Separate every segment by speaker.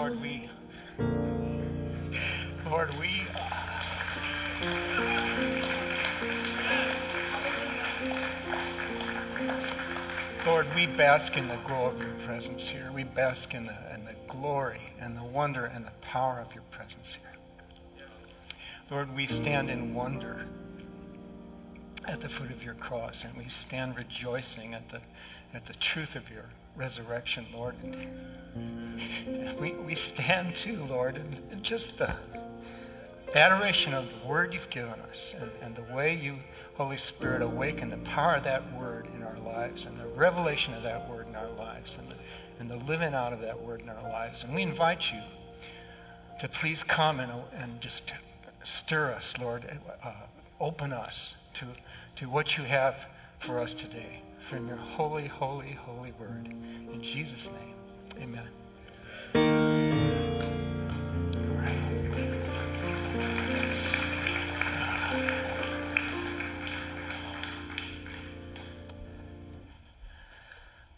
Speaker 1: Lord, we, Lord, we. Lord, we bask in the glow of your presence here. We bask in the, in the glory and the wonder and the power of your presence here. Lord, we stand in wonder at the foot of your cross, and we stand rejoicing at the, at the truth of your resurrection, Lord. And we, we stand too, Lord, in, just the adoration of the word you've given us and, and the way you, Holy Spirit, awaken the power of that word in our lives and the revelation of that word in our lives and the, and the living out of that word in our lives. And we invite you to please come and, and just stir us, Lord. Uh, open us to, to what you have for us today from your holy, holy, holy word. In Jesus' name, amen.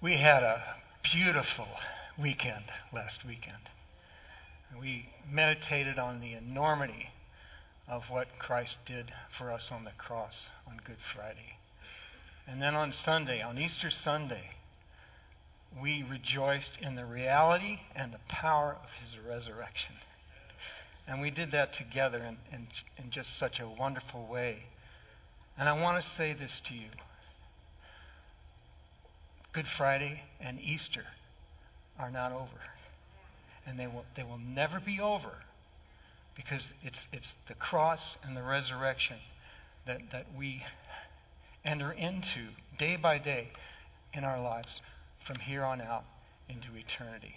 Speaker 1: We had a beautiful weekend last weekend. We meditated on the enormity of what Christ did for us on the cross on Good Friday. And then on Sunday, on Easter Sunday, we rejoiced in the reality and the power of his resurrection. And we did that together in, in, in just such a wonderful way. And I want to say this to you Good Friday and Easter are not over. And they will, they will never be over because it's, it's the cross and the resurrection that, that we enter into day by day in our lives from here on out into eternity.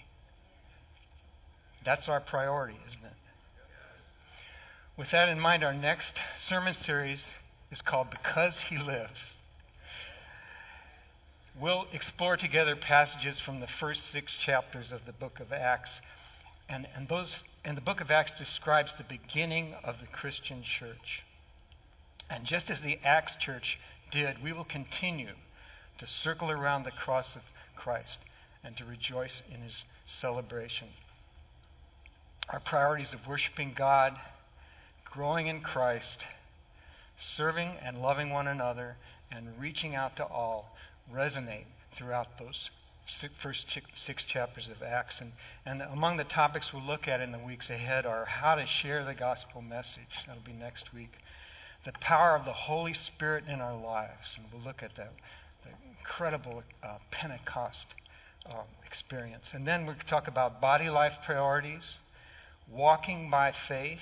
Speaker 1: That's our priority, isn't it? With that in mind, our next sermon series is called Because He Lives. We'll explore together passages from the first six chapters of the book of Acts. And, and, those, and the book of Acts describes the beginning of the Christian church. And just as the Acts church did, we will continue to circle around the cross of Christ and to rejoice in his celebration. Our priorities of worshiping God, growing in Christ, serving and loving one another, and reaching out to all resonate throughout those first six chapters of Acts. And, and among the topics we'll look at in the weeks ahead are how to share the gospel message. That'll be next week the power of the Holy Spirit in our lives. And we'll look at that, the incredible uh, Pentecost um, experience. And then we'll talk about body life priorities, walking by faith,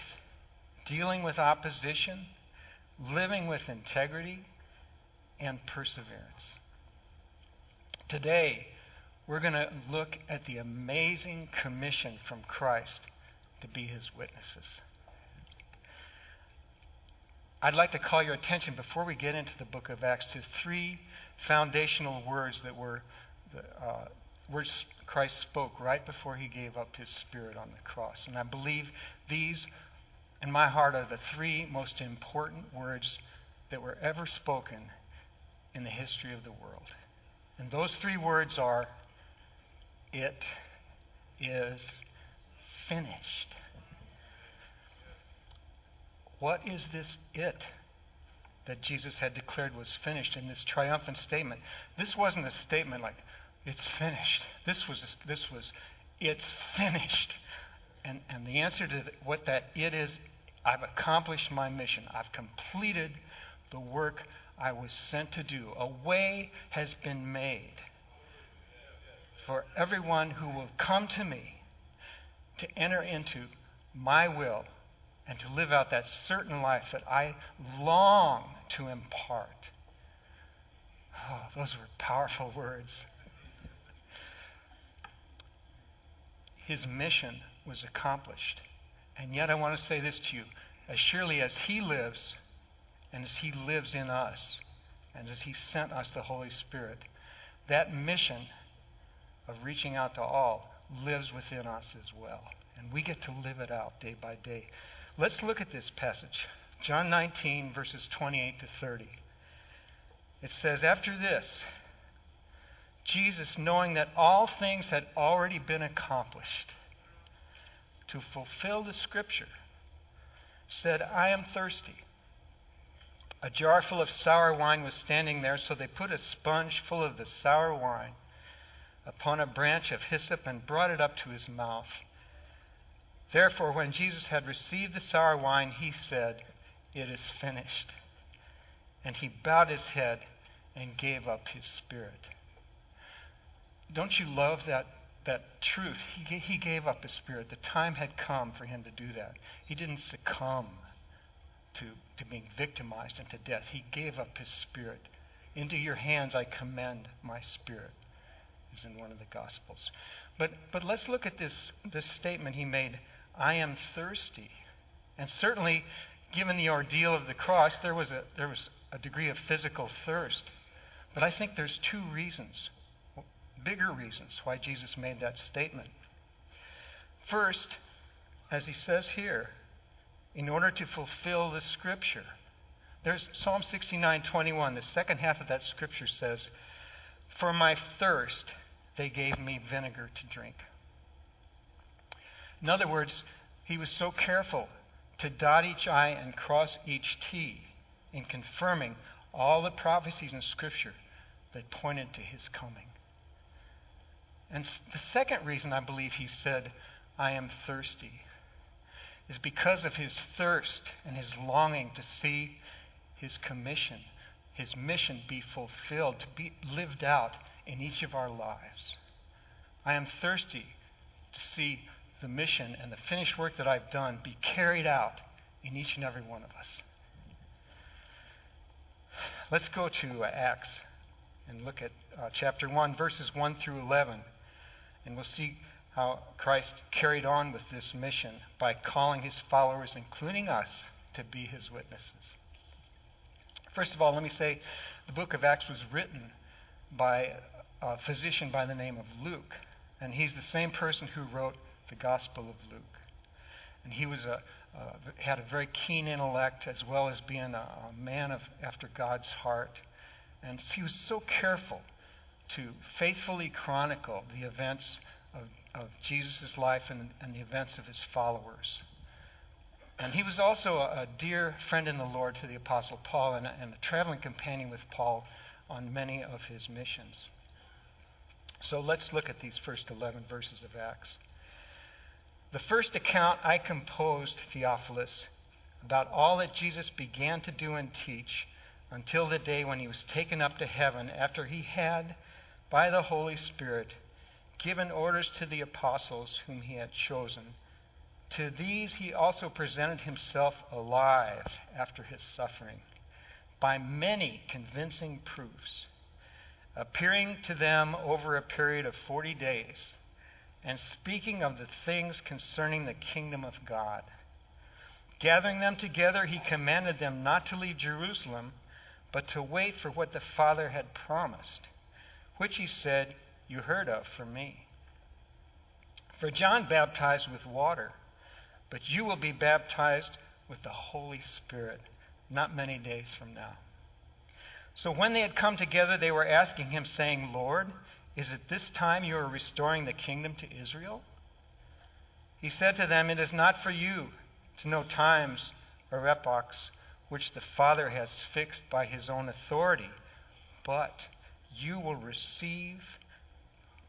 Speaker 1: dealing with opposition, living with integrity, and perseverance. Today, we're going to look at the amazing commission from Christ to be his witnesses. I'd like to call your attention before we get into the book of Acts to three foundational words that were the uh, words Christ spoke right before he gave up his spirit on the cross. And I believe these, in my heart, are the three most important words that were ever spoken in the history of the world. And those three words are, It is finished. What is this it that Jesus had declared was finished in this triumphant statement? This wasn't a statement like, it's finished. This was, this was it's finished. And, and the answer to what that it is, I've accomplished my mission. I've completed the work I was sent to do. A way has been made for everyone who will come to me to enter into my will and to live out that certain life that I long to impart. Oh, those were powerful words. His mission was accomplished. And yet, I want to say this to you as surely as He lives, and as He lives in us, and as He sent us the Holy Spirit, that mission of reaching out to all lives within us as well. And we get to live it out day by day. Let's look at this passage. John 19, verses 28 to 30. It says, After this, Jesus, knowing that all things had already been accomplished, to fulfill the scripture, said, I am thirsty. A jar full of sour wine was standing there, so they put a sponge full of the sour wine upon a branch of hyssop and brought it up to his mouth. Therefore, when Jesus had received the sour wine, he said, It is finished. And he bowed his head and gave up his spirit. Don't you love that, that truth? He, he gave up his spirit. The time had come for him to do that. He didn't succumb to, to being victimized and to death. He gave up his spirit. Into your hands I commend my spirit, is in one of the Gospels. But, but let's look at this, this statement he made I am thirsty. And certainly, given the ordeal of the cross, there was a, there was a degree of physical thirst. But I think there's two reasons, bigger reasons, why Jesus made that statement. First, as he says here, in order to fulfill the scripture. There's Psalm 69:21. The second half of that scripture says, "For my thirst they gave me vinegar to drink." In other words, he was so careful to dot each I and cross each T in confirming all the prophecies in Scripture that pointed to his coming. And the second reason I believe he said, I am thirsty, is because of his thirst and his longing to see his commission, his mission be fulfilled, to be lived out in each of our lives. I am thirsty to see the mission and the finished work that I've done be carried out in each and every one of us. Let's go to uh, Acts and look at uh, chapter 1, verses 1 through 11, and we'll see how Christ carried on with this mission by calling his followers, including us, to be his witnesses. First of all, let me say the book of Acts was written by a physician by the name of Luke, and he's the same person who wrote the Gospel of Luke. And he was a, uh, had a very keen intellect as well as being a, a man of, after God's heart. And he was so careful to faithfully chronicle the events of, of Jesus' life and, and, the events of his followers. And he was also a, a dear friend in the Lord to the Apostle Paul and and a traveling companion with Paul on many of his missions. So let's look at these first 11 verses of Acts. The first account I composed, Theophilus, about all that Jesus began to do and teach until the day when he was taken up to heaven after he had, by the Holy Spirit, given orders to the apostles whom he had chosen. To these he also presented himself alive after his suffering by many convincing proofs, appearing to them over a period of 40 days and speaking of the things concerning the kingdom of God. Gathering them together, he commanded them not to leave Jerusalem, but to wait for what the Father had promised, which he said, You heard of from me. For John baptized with water, but you will be baptized with the Holy Spirit not many days from now. So when they had come together, they were asking him, saying, Lord, is it this time you are restoring the kingdom to Israel? He said to them, It is not for you to know times or epochs which the Father has fixed by his own authority, but you will receive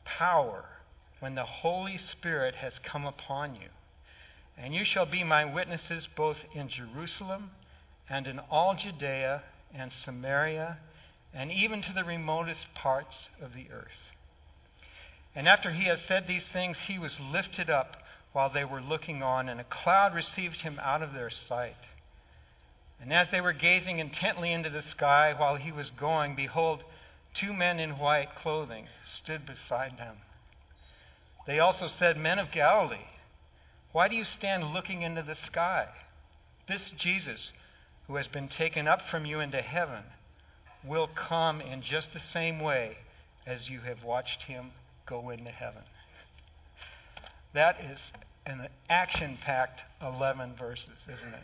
Speaker 1: power when the Holy Spirit has come upon you. And you shall be my witnesses both in Jerusalem and in all Judea and Samaria and even to the remotest parts of the earth. And after he had said these things, he was lifted up while they were looking on, and a cloud received him out of their sight. And as they were gazing intently into the sky while he was going, behold, two men in white clothing stood beside them. They also said, Men of Galilee, why do you stand looking into the sky? This Jesus, who has been taken up from you into heaven, will come in just the same way as you have watched him go into heaven. That is an action packed 11 verses, isn't it?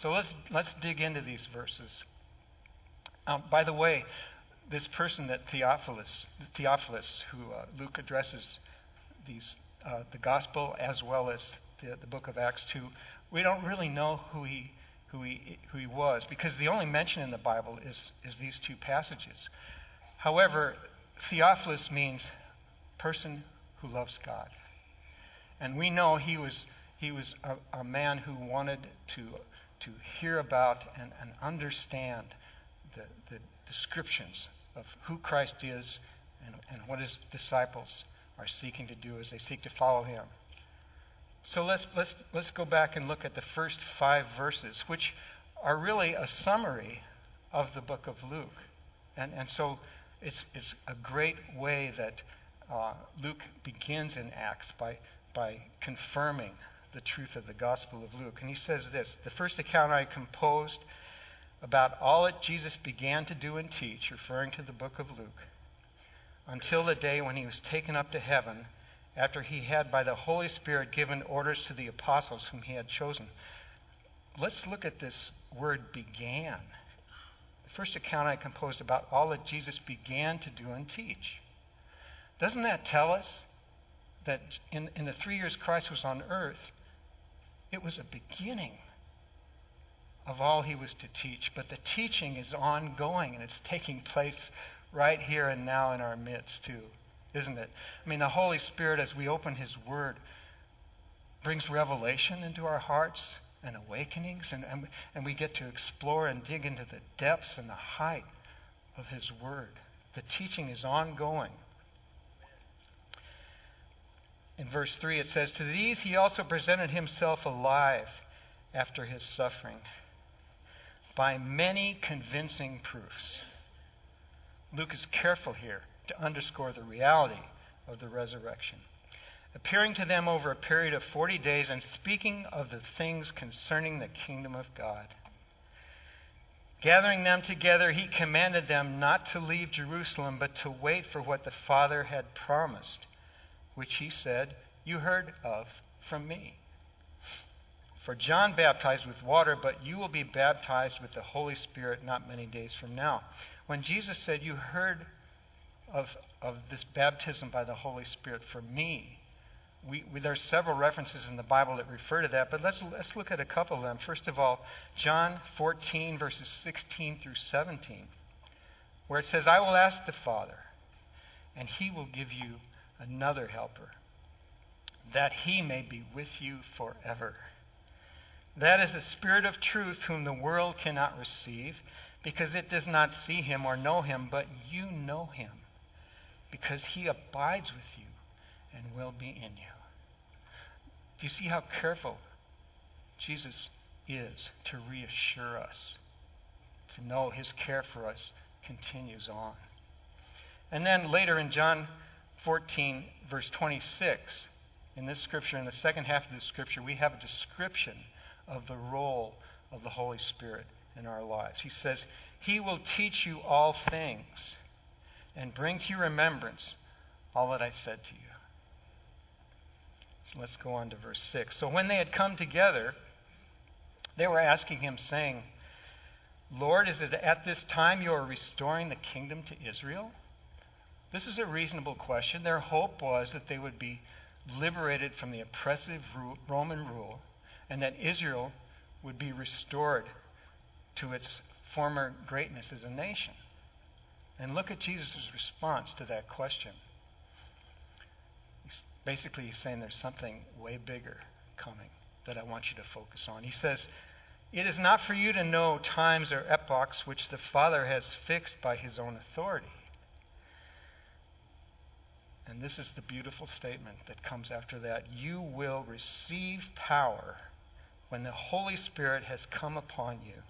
Speaker 1: So let's, let's dig into these verses. Um, by the way, this person that Theophilus, Theophilus, who uh, Luke addresses these uh, the gospel as well as the, the book of Acts 2, we don't really know who he, who, he, who he was because the only mention in the Bible is, is these two passages. However, Theophilus means person who loves God. And we know he was, he was a, a man who wanted to, to hear about and, and understand the, the descriptions of who Christ is and, and what his disciples are seeking to do as they seek to follow him. So let's, let's, let's go back and look at the first five verses, which are really a summary of the book of Luke. And, and so it's, it's a great way that uh, Luke begins in Acts by, by confirming the truth of the Gospel of Luke. And he says this The first account I composed about all that Jesus began to do and teach, referring to the book of Luke, until the day when he was taken up to heaven after he had, by the Holy Spirit, given orders to the apostles whom he had chosen. Let's look at this word began. First account I composed about all that Jesus began to do and teach. Doesn't that tell us that in, in the three years Christ was on earth, it was a beginning of all he was to teach? But the teaching is ongoing and it's taking place right here and now in our midst, too isn't it? I mean, the Holy Spirit, as we open His Word, brings revelation into our hearts and awakenings, and, and, and we get to explore and dig into the depths and the height of His Word. The teaching is ongoing. In verse 3, it says, To these he also presented himself alive after his suffering by many convincing proofs. Luke is careful here to underscore the reality of the resurrection. Appearing to them over a period of 40 days and speaking of the things concerning the kingdom of God. Gathering them together, he commanded them not to leave Jerusalem, but to wait for what the Father had promised, which he said, You heard of from me. For John baptized with water, but you will be baptized with the Holy Spirit not many days from now. When Jesus said, You heard of, of this baptism by the Holy Spirit for me. We, we, there are several references in the Bible that refer to that, but let's, let's look at a couple of them. First of all, John 14, verses 16 through 17, where it says, I will ask the Father, and he will give you another helper, that he may be with you forever. That is the Spirit of truth, whom the world cannot receive, because it does not see him or know him, but you know him because he abides with you and will be in you. Do you see how careful Jesus is to reassure us, to know his care for us continues on? And then later in John 14, verse 26, in this scripture, in the second half of this scripture, we have a description of the role of the Holy Spirit in our lives. He says, He will teach you all things and bring to your remembrance all that I said to you. So let's go on to verse 6. So when they had come together, they were asking him, saying, Lord, is it at this time you are restoring the kingdom to Israel? This is a reasonable question. Their hope was that they would be liberated from the oppressive Roman rule and that Israel would be restored to its former greatness as a nation. And look at Jesus' response to that question. Basically, he's saying there's something way bigger coming that I want you to focus on. He says, It is not for you to know times or epochs which the Father has fixed by his own authority. And this is the beautiful statement that comes after that. You will receive power when the Holy Spirit has come upon you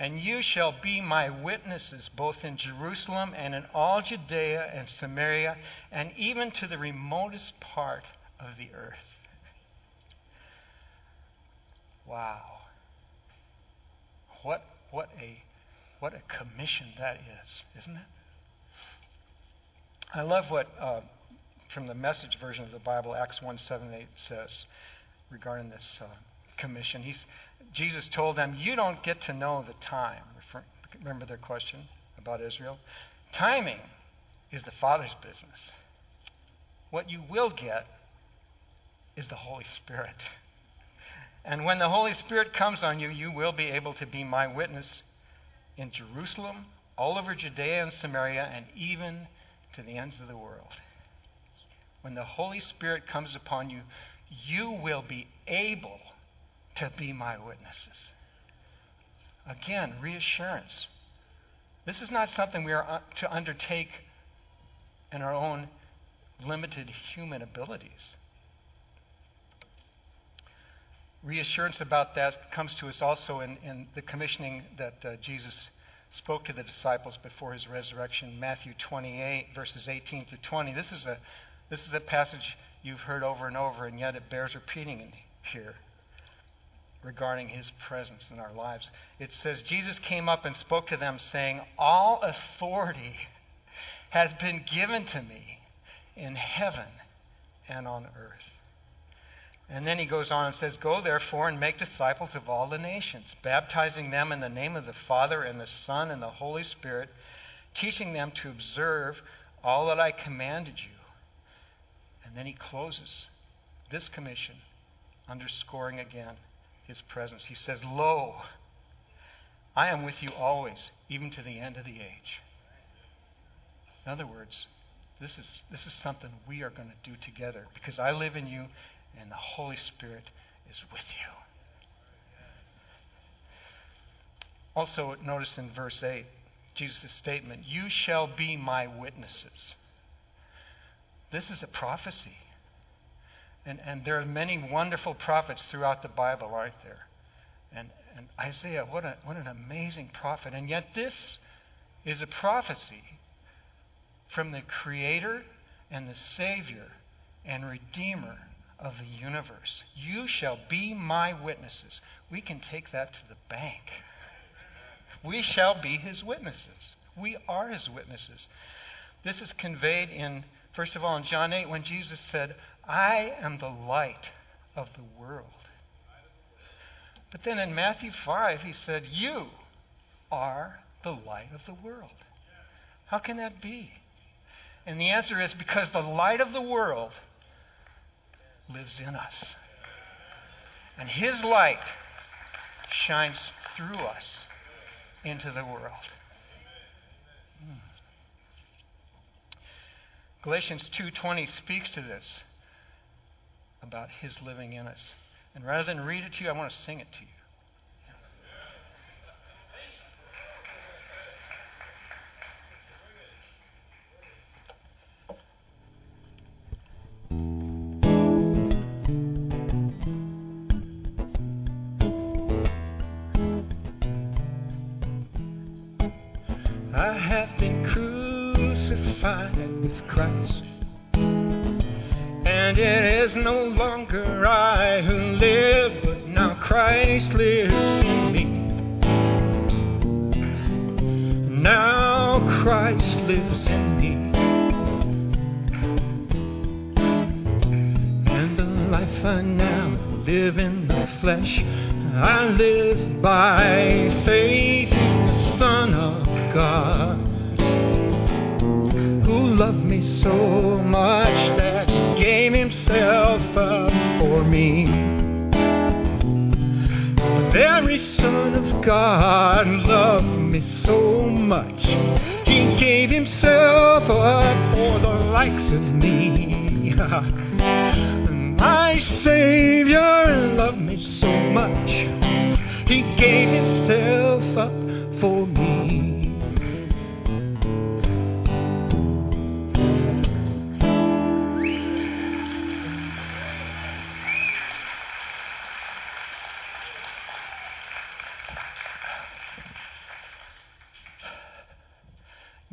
Speaker 1: and you shall be my witnesses both in Jerusalem and in all Judea and Samaria and even to the remotest part of the earth. Wow. What, what, a, what a commission that is, isn't it? I love what, uh, from the message version of the Bible, Acts 1 7 8 says regarding this uh, commission. He's, Jesus told them, You don't get to know the time. Remember their question about Israel? Timing is the Father's business. What you will get is the Holy Spirit. And when the Holy Spirit comes on you, you will be able to be my witness in Jerusalem, all over Judea and Samaria, and even to the ends of the world. When the Holy Spirit comes upon you, you will be able to be my witnesses. Again, reassurance. This is not something we are uh, to undertake in our own limited human abilities. Reassurance about that comes to us also in, in the commissioning that uh, Jesus spoke to the disciples before his resurrection, Matthew 28, verses 18 to 20. This is a, this is a passage you've heard over and over, and yet it bears repeating here regarding his presence in our lives. It says, Jesus came up and spoke to them, saying, All authority has been given to me in heaven and on earth. And then he goes on and says, Go therefore and make disciples of all the nations, baptizing them in the name of the Father and the Son and the Holy Spirit, teaching them to observe all that I commanded you. And then he closes this commission, underscoring again his presence. He says, Lo, I am with you always, even to the end of the age. In other words, this is, this is something we are going to do together because I live in you and the Holy Spirit is with you. Also, notice in verse 8, Jesus' statement, You shall be my witnesses. This is a prophecy. And, and there are many wonderful prophets throughout the Bible, aren't there? And, and Isaiah, what, a, what an amazing prophet. And yet, this is a prophecy from the Creator and the Savior and Redeemer of the universe. You shall be my witnesses. We can take that to the bank. We shall be his witnesses. We are his witnesses. This is conveyed in, first of all, in John 8 when Jesus said, I am the light of the world. But then in Matthew 5, he said, You are the light of the world. How can that be? And the answer is because the light of the world lives in us. And His light shines through us into the world. Hmm. Galatians 2:20 speaks to this about his living in us. And rather than read it to you, I want to sing it to you. You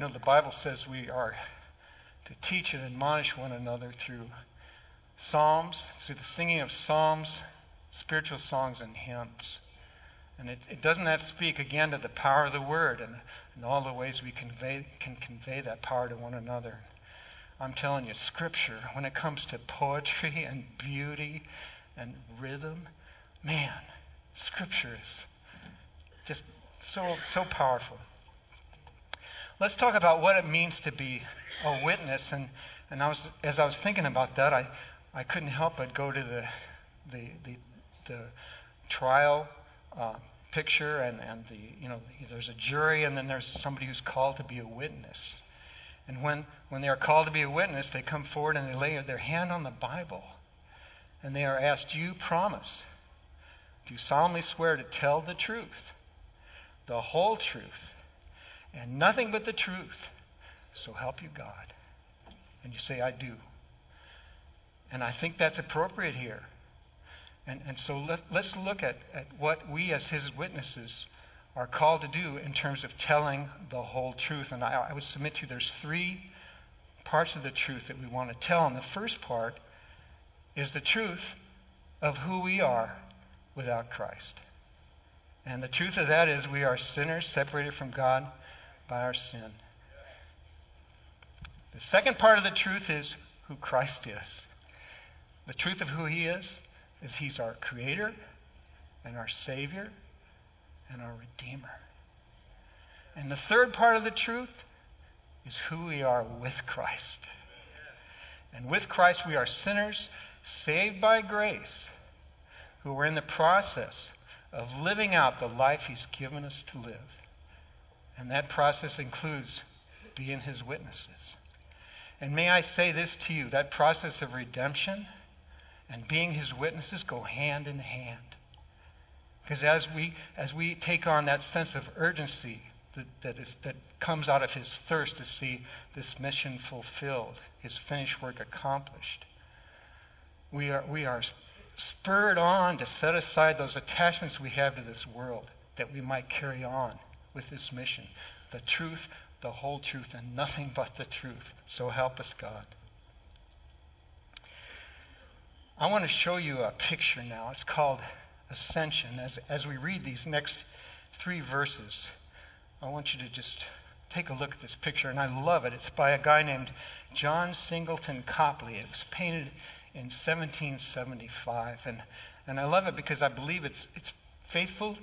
Speaker 1: know, the Bible says we are to teach and admonish one another through psalms, through the singing of psalms, spiritual songs, and hymns. And it, it doesn't that speak again to the power of the word and, and all the ways we convey, can convey that power to one another. I'm telling you, Scripture, when it comes to poetry and beauty and rhythm, man, Scripture is just so so powerful. Let's talk about what it means to be a witness. And, and I was, as I was thinking about that, I, I couldn't help but go to the, the, the, the trial uh, picture, and, and the, you know, there's a jury, and then there's somebody who's called to be a witness. And when, when they are called to be a witness, they come forward and they lay their hand on the Bible. And they are asked, you promise? Do you solemnly swear to tell the truth, the whole truth, and nothing but the truth? So help you God. And you say, I do. And I think that's appropriate here. And, and so let, us look at, at what we, as his witnesses, are called to do in terms of telling the whole truth. And I, I would submit to you there's three parts of the truth that we want to tell. And the first part is the truth of who we are without Christ. And the truth of that is we are sinners separated from God by our sin. The second part of the truth is who Christ is. The truth of who He is is He's our Creator and our Savior and our Redeemer. And the third part of the truth is who we are with Christ. And with Christ, we are sinners saved by grace who are in the process of living out the life He's given us to live. And that process includes being His witnesses. And may I say this to you that process of redemption and being His witnesses go hand in hand. Because as we, as we take on that sense of urgency that, that, is, that comes out of his thirst to see this mission fulfilled, his finished work accomplished, we are, we are spurred on to set aside those attachments we have to this world that we might carry on with this mission. The truth, the whole truth, and nothing but the truth. So help us, God. I want to show you a picture now. It's called ascension, as, as we read these next three verses, I want you to just take a look at this picture, and I love it. It's by a guy named John Singleton Copley. It was painted in 1775, and, and I love it because I believe it's, it's faithful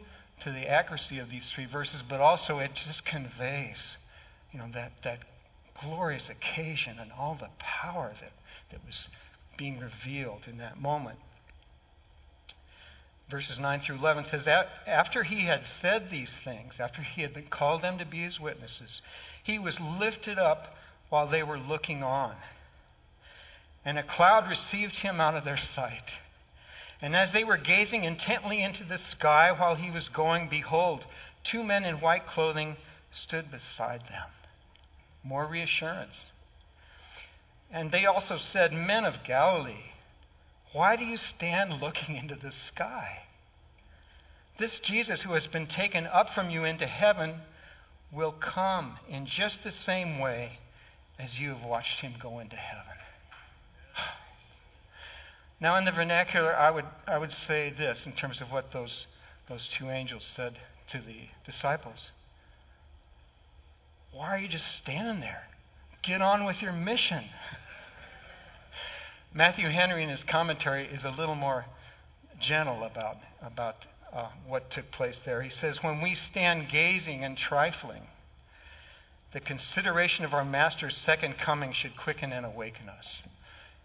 Speaker 1: to the accuracy of these three verses, but also it just conveys, you know, that, that glorious occasion and all the power that, that was being revealed in that moment verses 9 through 11 says that after he had said these things, after he had been called them to be his witnesses, he was lifted up while they were looking on. And a cloud received him out of their sight. And as they were gazing intently into the sky while he was going, behold, two men in white clothing stood beside them. More reassurance. And they also said, Men of Galilee, why do you stand looking into the sky? This Jesus who has been taken up from you into heaven will come in just the same way as you have watched him go into heaven. Now, in the vernacular, I would, I would say this in terms of what those, those two angels said to the disciples Why are you just standing there? Get on with your mission. Matthew Henry, in his commentary, is a little more gentle about, about uh, what took place there. He says, When we stand gazing and trifling, the consideration of our Master's second coming should quicken and awaken us.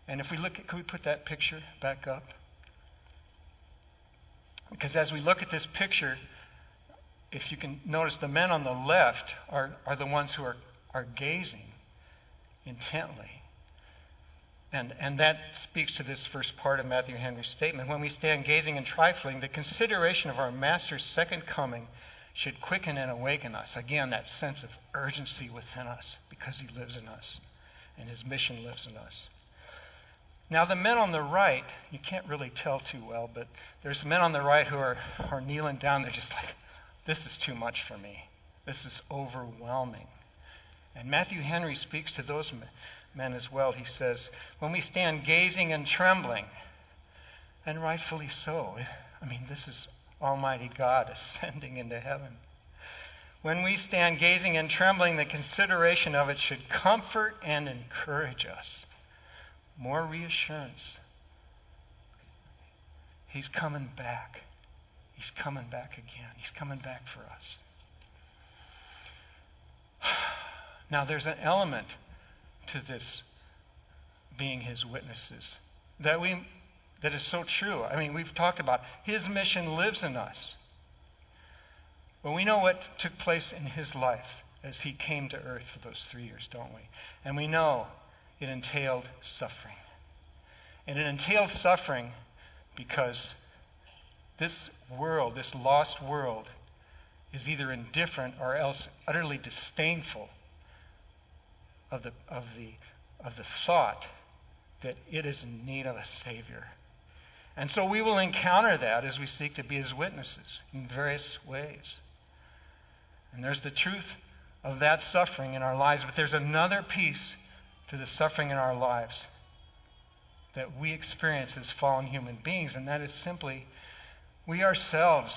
Speaker 1: And if we look at, could we put that picture back up? Because as we look at this picture, if you can notice, the men on the left are, are the ones who are, are gazing intently. And, and that speaks to this first part of Matthew Henry's statement. When we stand gazing and trifling, the consideration of our Master's second coming should quicken and awaken us. Again, that sense of urgency within us because He lives in us and His mission lives in us. Now, the men on the right, you can't really tell too well, but there's men on the right who are, are kneeling down. They're just like, this is too much for me. This is overwhelming. And Matthew Henry speaks to those men men as well. He says, When we stand gazing and trembling, and rightfully so, I mean, this is Almighty God ascending into heaven. When we stand gazing and trembling, the consideration of it should comfort and encourage us. More reassurance. He's coming back. He's coming back again. He's coming back for us. Now, there's an element to this being his witnesses that we that is so true. I mean, we've talked about his mission lives in us. But we know what took place in his life as he came to earth for those three years, don't we? And we know it entailed suffering. And it entailed suffering because this world, this lost world, is either indifferent or else utterly disdainful of the, of the, of the thought that it is in need of a Savior. And so we will encounter that as we seek to be His witnesses in various ways. And there's the truth of that suffering in our lives, but there's another piece to the suffering in our lives that we experience as fallen human beings, and that is simply we ourselves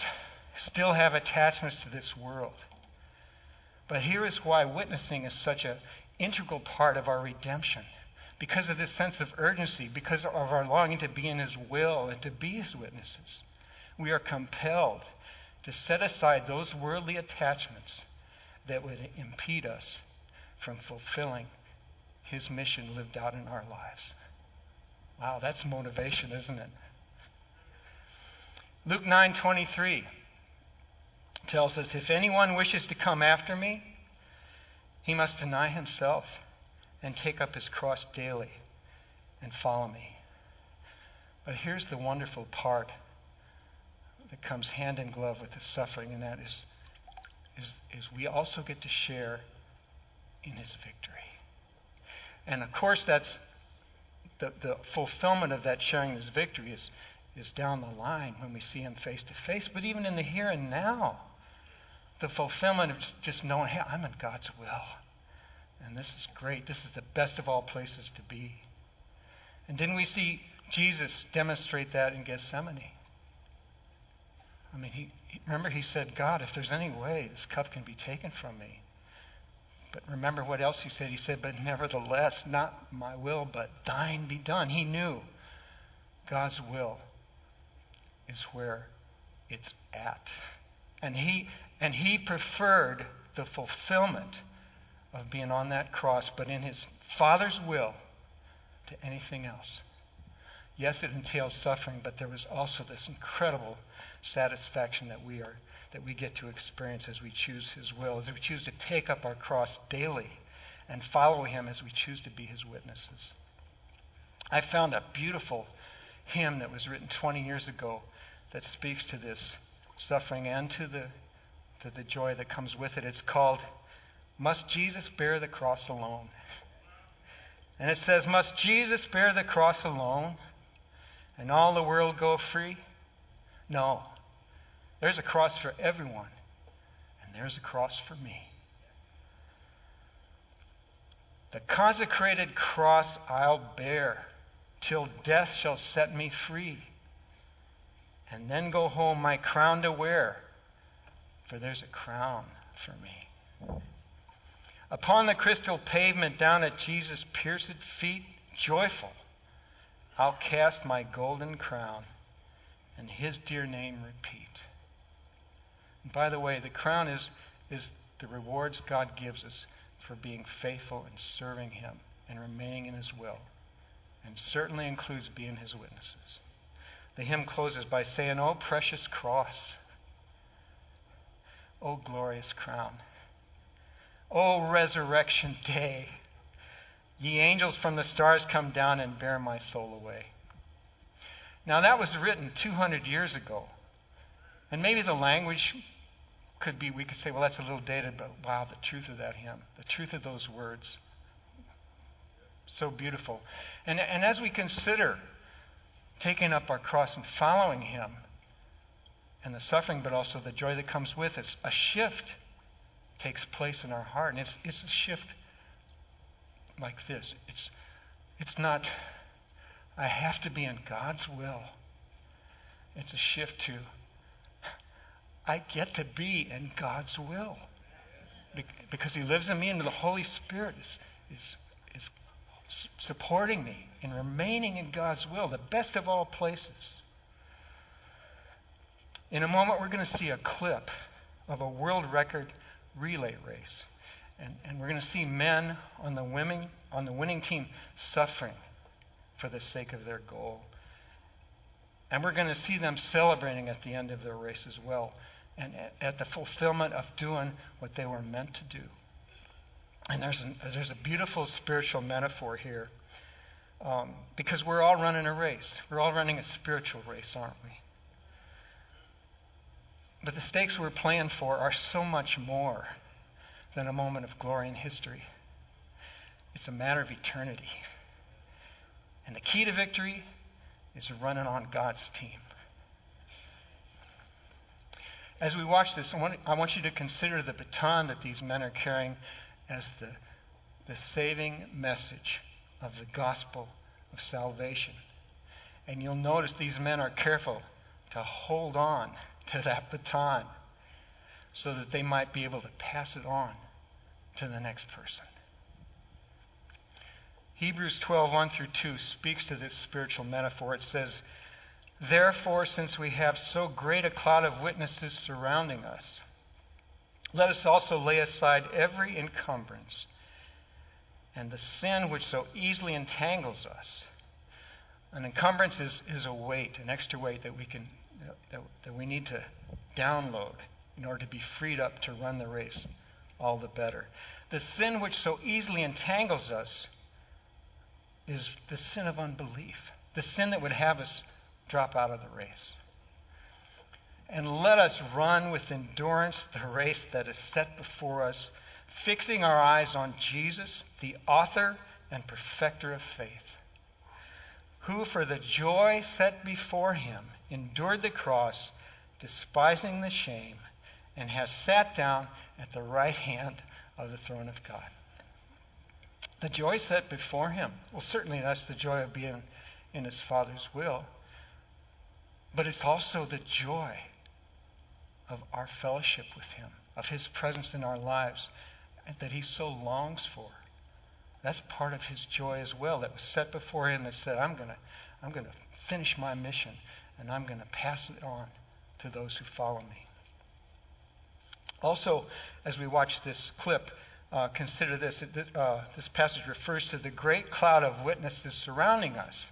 Speaker 1: still have attachments to this world. But here is why witnessing is such an integral part of our redemption. Because of this sense of urgency, because of our longing to be in His will and to be His witnesses, we are compelled to set aside those worldly attachments that would impede us from fulfilling His mission lived out in our lives. Wow, that's motivation, isn't it? Luke 9:23 tells us if anyone wishes to come after me, he must deny himself and take up his cross daily and follow me. But here's the wonderful part that comes hand in glove with the suffering, and that is, is, is we also get to share in his victory. And of course, that's the, the fulfillment of that sharing his victory is, is down the line when we see him face to face. But even in the here and now, the fulfillment of just knowing, hey, I'm in God's will. And this is great. This is the best of all places to be. And didn't we see Jesus demonstrate that in Gethsemane? I mean, he, remember he said, God, if there's any way this cup can be taken from me. But remember what else he said? He said, But nevertheless, not my will, but thine be done. He knew God's will is where it's at. And he, and he preferred the fulfillment of being on that cross, but in his Father's will to anything else. Yes, it entails suffering, but there was also this incredible satisfaction that we are that we get to experience as we choose his will, as we choose to take up our cross daily and follow him as we choose to be his witnesses. I found a beautiful hymn that was written 20 years ago that speaks to this suffering and to the to the joy that comes with it. It's called Must Jesus Bear the Cross Alone? And it says, Must Jesus bear the cross alone and all the world go free? No. There's a cross for everyone, and there's a cross for me. The consecrated cross I'll bear till death shall set me free, and then go home my crown to wear, for there's a crown for me. Upon the crystal pavement down at Jesus' pierced feet, joyful, I'll cast my golden crown and his dear name repeat. And by the way, the crown is, is the rewards God gives us for being faithful and serving him and remaining in his will, and certainly includes being his witnesses. The hymn closes by saying, Oh, precious cross, oh, glorious crown, oh, resurrection day. Ye angels from the stars come down and bear my soul away. Now, that was written 200 years ago. And maybe the language could be, we could say, well, that's a little dated, but wow, the truth of that hymn, the truth of those words. So beautiful. And, and as we consider taking up our cross and following Him, and the suffering, but also the joy that comes with it, a shift takes place in our heart. And it's, it's a shift like this. It's, it's not, I have to be in God's will. It's a shift to, I get to be in God's will. Because He lives in me and the Holy Spirit is, is, is supporting me in remaining in God's will, the best of all places. In a moment, we're going to see a clip of a world record relay race. And, and we're going to see men on the, women, on the winning team suffering for the sake of their goal. And we're going to see them celebrating at the end of their race as well, and at the fulfillment of doing what they were meant to do. And there's, a there's a beautiful spiritual metaphor here. Um, because we're all running a race. We're all running a spiritual race, aren't we? But the stakes we're playing for are so much more than a moment of glory in history. It's a matter of eternity. And the key to victory is running on God's team. As we watch this, I want, I want you to consider the baton that these men are carrying as the, the saving message of the gospel of salvation. And you'll notice these men are careful to hold on to that baton so that they might be able to pass it on to the next person. Hebrews 12, 1 through 2 speaks to this spiritual metaphor. It says, Therefore, since we have so great a cloud of witnesses surrounding us, let us also lay aside every encumbrance and the sin which so easily entangles us. An encumbrance is, is a weight, an extra weight that we can that, that we need to download in order to be freed up to run the race all the better. The sin which so easily entangles us is the sin of unbelief, the sin that would have us drop out of the race. And let us run with endurance the race that is set before us, fixing our eyes on Jesus, the author and perfecter of faith, who for the joy set before him endured the cross, despising the shame, and has sat down at the right hand of the throne of God. The joy set before him, well, certainly that's the joy of being in his Father's will, but it's also the joy of our fellowship with Him, of His presence in our lives that He so longs for. That's part of His joy as well, that was set before Him that said, I'm going to I'm going to finish my mission and I'm going to pass it on to those who follow me. Also, as we watch this clip, uh, consider this. Uh, this passage refers to the great cloud of witnesses surrounding us.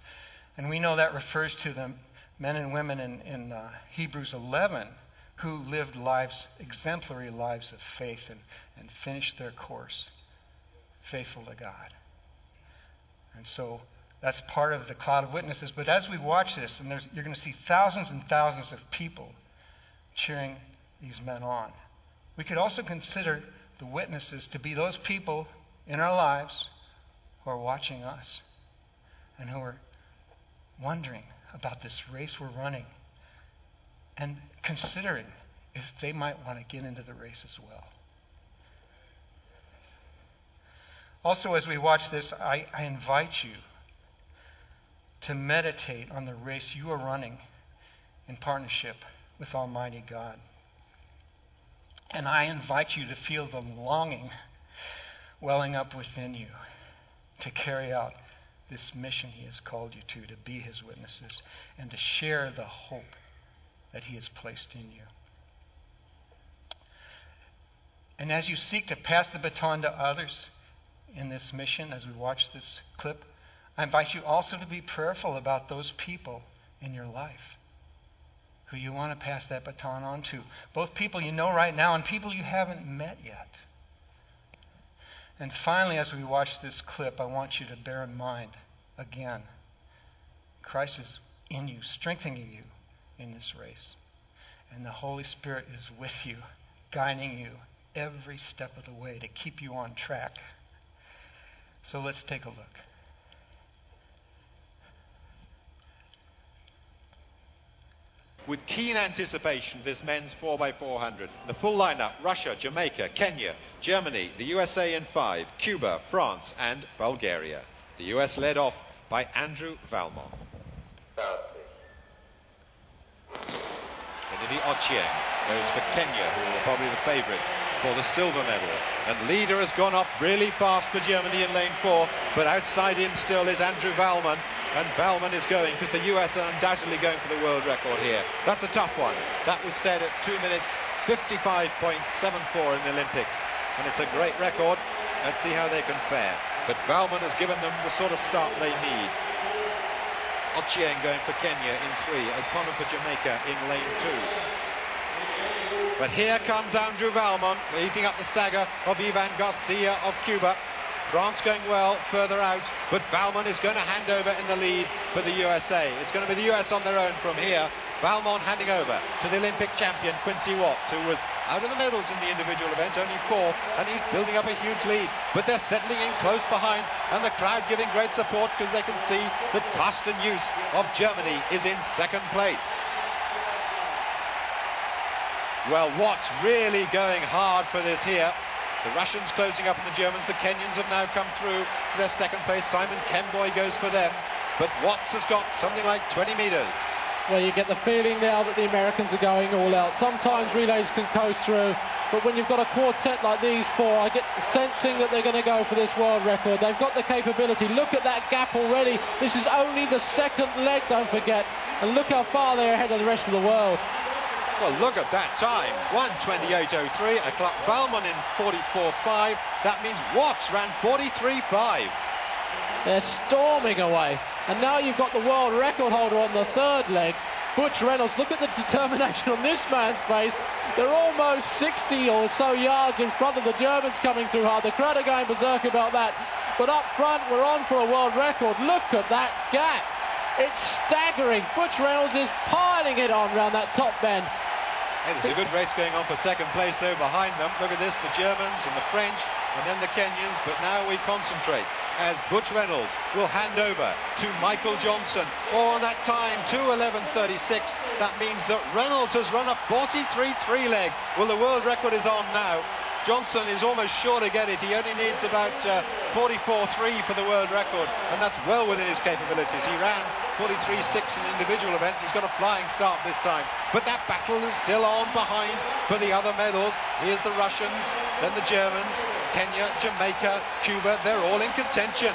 Speaker 1: And we know that refers to the men and women in, in uh, Hebrews 11 who lived lives, exemplary lives of faith, and, and finished their course faithful to God. And so that's part of the cloud of witnesses. But as we watch this, and you're going to see thousands and thousands of people cheering these men on, we could also consider the witnesses to be those people in our lives who are watching us and who are wondering about this race we're running and considering if they might want to get into the race as well. Also, as we watch this, I, I invite you to meditate on the race you are running in partnership with Almighty God. And I invite you to feel the longing welling up within you to carry out this mission He has called you to, to be His witnesses, and to share the hope that He has placed in you. And as you seek to pass the baton to others in this mission, as we watch this clip, I invite you also to be prayerful about those people in your life who you want to pass that baton on to. Both people you know right now and people you haven't met yet. And finally, as we watch this clip, I want you to bear in mind again Christ is in you, strengthening you in this race. And the Holy Spirit is with you, guiding you every step of the way to keep you on track. So let's take a look.
Speaker 2: With keen anticipation this men's 4x400. The full lineup Russia, Jamaica, Kenya, Germany, the USA in five, Cuba, France, and Bulgaria. The US led off by Andrew Valmon. Kennedy Ochieng goes for Kenya, who are probably the favourites for the silver medal. And Lieder has gone up really fast for Germany in lane four, but outside him still is Andrew Valmon. And Valmon is going because the US are undoubtedly going for the world record here. That's a tough one. That was said at 2 minutes 55.74 in the Olympics. And it's a great record. Let's see how they can fare. But Valmon has given them the sort of start they need. Ochieng going for Kenya in three. O'Connor for Jamaica in lane two. But here comes Andrew Valmon, eating up the stagger of Ivan Garcia of Cuba. France going well further out, but Valmon is going to hand over in the lead for the USA. It's going to be the US on their own from here. Valmon handing over to the Olympic champion Quincy Watts, who was out of the medals in the individual event, only four, and he's building up a huge lead. But they're settling in close behind, and the crowd giving great support because they can see that Karsten Just of Germany is in second place. Well, Watts really going hard for this here. The Russians closing up on the Germans. The Kenyans have now come through to their second place. Simon Kemboi goes for them. But Watts has got something like 20 metres.
Speaker 3: Well, you get the feeling now that the Americans are going all out. Sometimes relays can coast through, but when you've got a quartet like these four, I get the sensing that they're going to go for this world record. They've got the capability. Look at that gap already. This is only the second leg, don't forget. And look how far they're ahead of the rest of the world.
Speaker 2: Well, look at that time. 1.28.03, A clock Valmon in 44.5. That means Watts ran 43.5.
Speaker 3: They're storming away. And now you've got the world record holder on the third leg. Butch Reynolds, look at the determination on this man's face. They're almost 60 or so yards in front of the Germans coming through hard. The crowd are going berserk about that. But up front, we're on for a world record. Look at that gap. It's staggering. Butch Reynolds is piling it on round that top bend.
Speaker 2: Hey, there's a good race going on for second place though behind them. Look at this, the Germans and the French and then the Kenyans. But now we concentrate as Butch Reynolds will hand over to Michael Johnson. Oh, that time, 2.11.36. That means that Reynolds has run a 43.3 leg. Well, the world record is on now. Johnson is almost sure to get it. He only needs about uh, 44.3 for the world record, and that's well within his capabilities. He ran 43.6 in the individual event. He's got a flying start this time. But that battle is still on behind for the other medals. Here's the Russians, then the Germans, Kenya, Jamaica, Cuba. They're all in contention.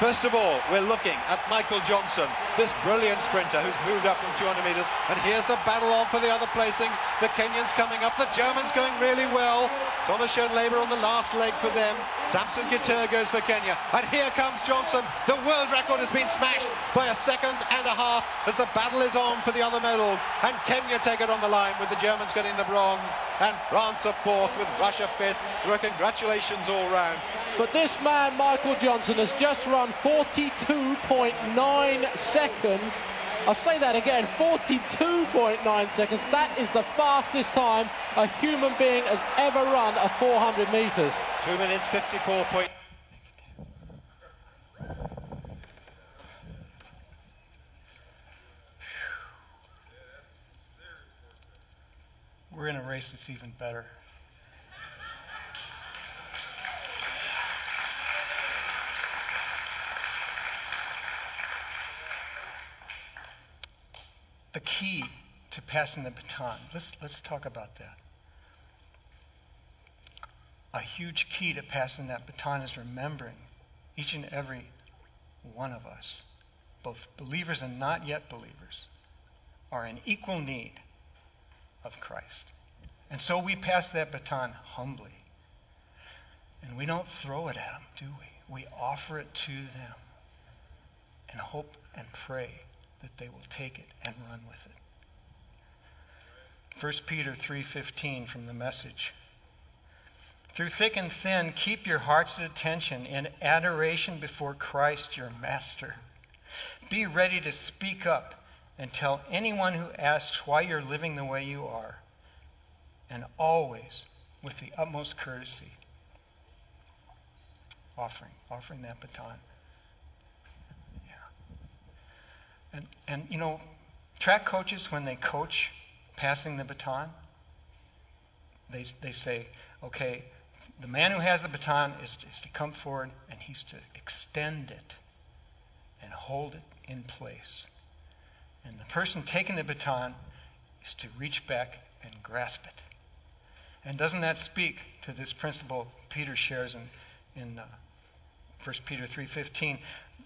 Speaker 2: First of all, we're looking at Michael Johnson, this brilliant sprinter who's moved up from 200 metres. And here's the battle on for the other placings. The Kenyans coming up, the Germans going really well. Thomas Schönlebe on the last leg for them. Samson Kitur goes for Kenya. And here comes Johnson. The world record has been smashed by a second and a half as the battle is on for the other medals. And Kenya take it on the line with the Germans getting the bronze. And France are fourth with Russia fifth. Well, congratulations all round.
Speaker 3: But this man, Michael Johnson, has just run 42.9 seconds. I'll say that again 42.9 seconds. That is the fastest time a human being has ever run a 400 metres.
Speaker 2: 2 minutes 54. Point.
Speaker 1: We're in a race that's even better. The key to passing the baton. Let's, let's talk about that. A huge key to passing that baton is remembering each and every one of us, both believers and not yet believers, are in equal need of Christ. And so we pass that baton humbly. And we don't throw it at them, do we? We offer it to them and hope and pray that they will take it and run with it. 1 Peter 3:15 from the message. Through thick and thin, keep your heart's attention in adoration before Christ your master. Be ready to speak up and tell anyone who asks why you're living the way you are, and always with the utmost courtesy. Offering, offering that baton. And, and you know, track coaches, when they coach passing the baton, they, they say, okay, the man who has the baton is, is to come forward and he's to extend it and hold it in place. And the person taking the baton is to reach back and grasp it. And doesn't that speak to this principle Peter shares in, in uh, 1 Peter 3:15,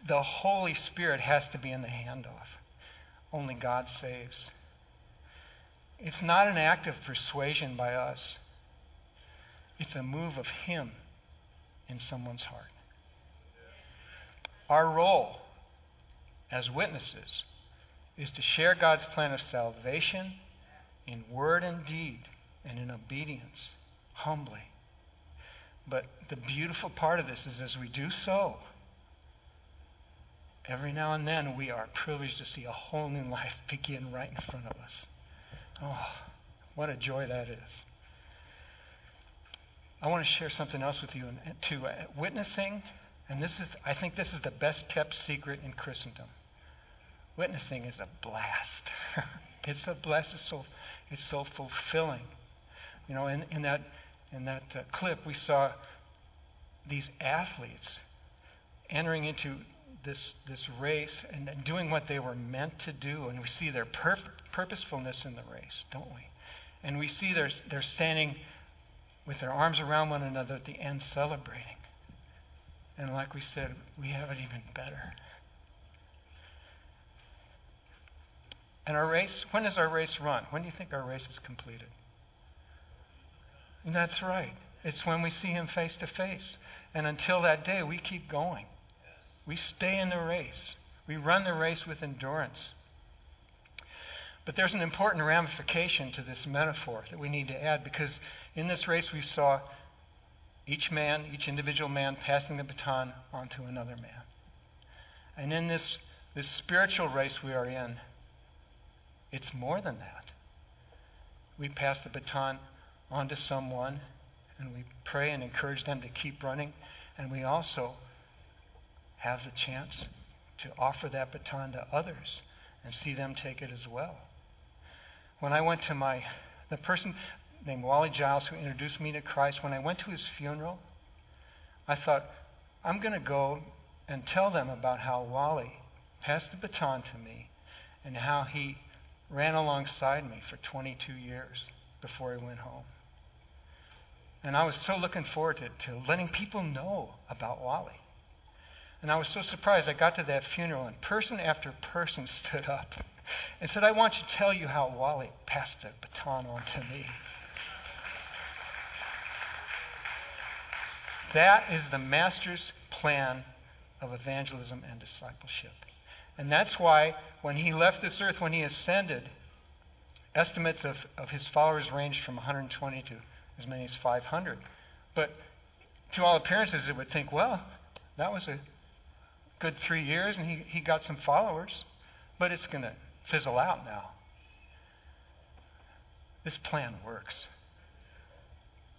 Speaker 1: the Holy Spirit has to be in the handoff. Only God saves. It's not an act of persuasion by us. It's a move of him in someone's heart. Our role as witnesses is to share God's plan of salvation in word and deed and in obedience, humbly. But the beautiful part of this is as we do so, every now and then we are privileged to see a whole new life begin right in front of us. Oh, what a joy that is. I want to share something else with you too. Uh, witnessing, and this is, I think this is the best kept secret in Christendom. Witnessing is a blast. it's a blast. It's so, it's so fulfilling. You know, in, in that, in that uh, clip, we saw these athletes entering into this, this race and, and, doing what they were meant to do. And we see their pur- purposefulness in the race, don't we? And we see they're, they're standing with their arms around one another at the end celebrating. And like we said, we have it even better. And our race, when is our race run? When do you think our race is completed? And that's right. It's when we see him face to face. And until that day, we keep going. We stay in the race. We run the race with endurance. But there's an important ramification to this metaphor that we need to add because in this race we saw each man, each individual man, passing the baton on to another man. And in this, this spiritual race we are in, it's more than that. We pass the baton on to someone and we pray and encourage them to keep running. And we also have the chance to offer that baton to others and see them take it as well. When I went to my, the person named Wally Giles who introduced me to Christ, when I went to his funeral, I thought, I'm going to go and tell them about how Wally passed the baton to me and how he ran alongside me for 22 years before he went home. And I was so looking forward to, to letting people know about Wally. And I was so surprised. I got to that funeral, and person after person stood up and said, I want to tell you how Wally passed the baton on to me. That is the Master's plan of evangelism and discipleship. And that's why when he left this earth, when he ascended, estimates of, of his followers ranged from 120 to as many as 500. But to all appearances, it would think, well, that was a good three years and he, he got some followers, but it's going to fizzle out now. This plan works.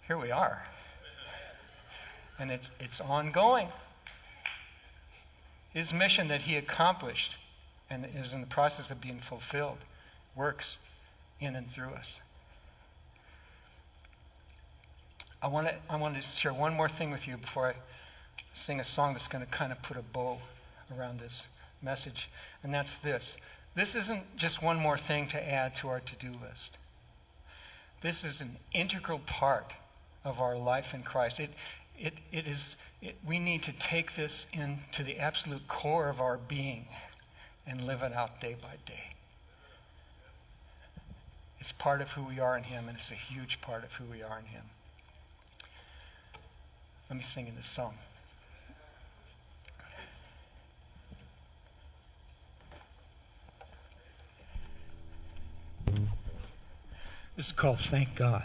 Speaker 1: Here we are. And it's, it's ongoing. His mission that he accomplished and is in the process of being fulfilled works in and through us. I want to I want to share one more thing with you before I sing a song that's going to kind of put a bow around this message, and that's this. This isn't just one more thing to add to our to-do list. This is an integral part of our life in Christ. It, it, it is, it, we need to take this into the absolute core of our being and live it out day by day. It's part of who we are in Him, and it's a huge part of who we are in Him. Let me sing in this song. This is called Thank God.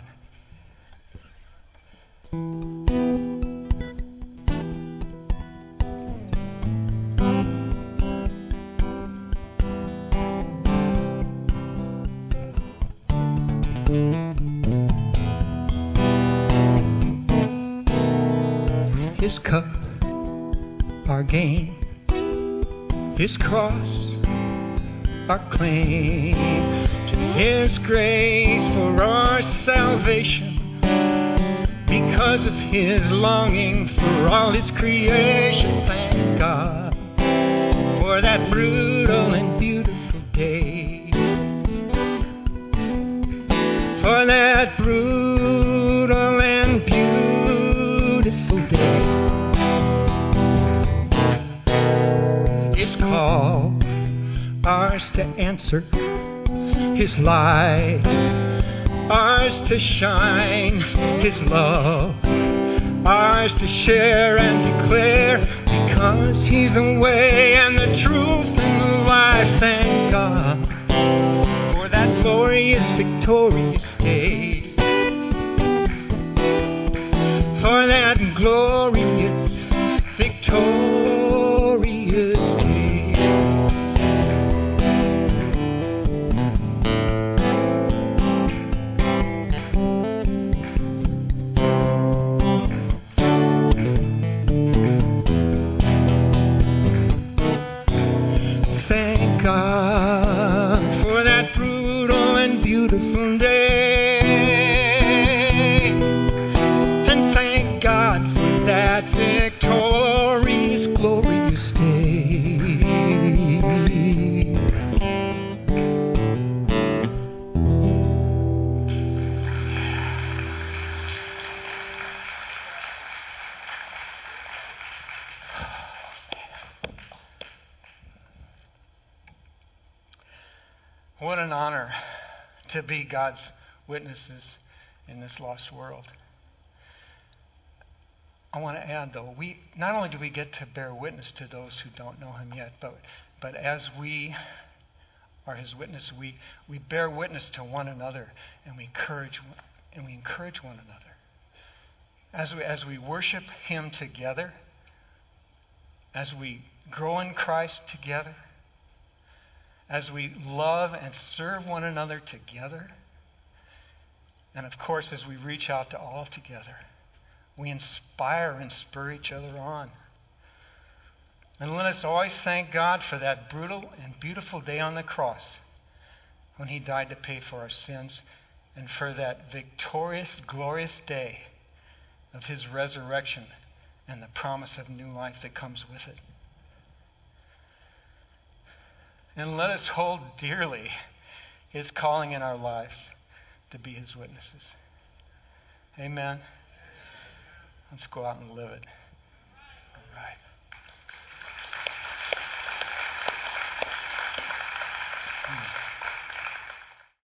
Speaker 1: His cup, our gain, His cross, our claim, to His grace for our salvation, because of His longing for all His creation. Thank God for that brutal and beautiful to answer. His light, ours to shine. His love, ours to share and declare. Because He's the way and the truth and the life. thank God for that glorious, victorious What an honor to be God's witnesses in this lost world. I want to add, though, we not only do we get to bear witness to those who don't know Him yet, but but as we are His witness, we we bear witness to one another, and we encourage and we encourage one another. As we as we worship Him together, as we grow in Christ together, as we love and serve one another together, and of course, as we reach out to all together, we inspire and spur each other on. And let us always thank God for that brutal and beautiful day on the cross when He died to pay for our sins, and for that victorious, glorious day of His resurrection and the promise of new life that comes with it. And let us hold dearly His calling in our lives to be His witnesses. Amen. Let's go out and live it.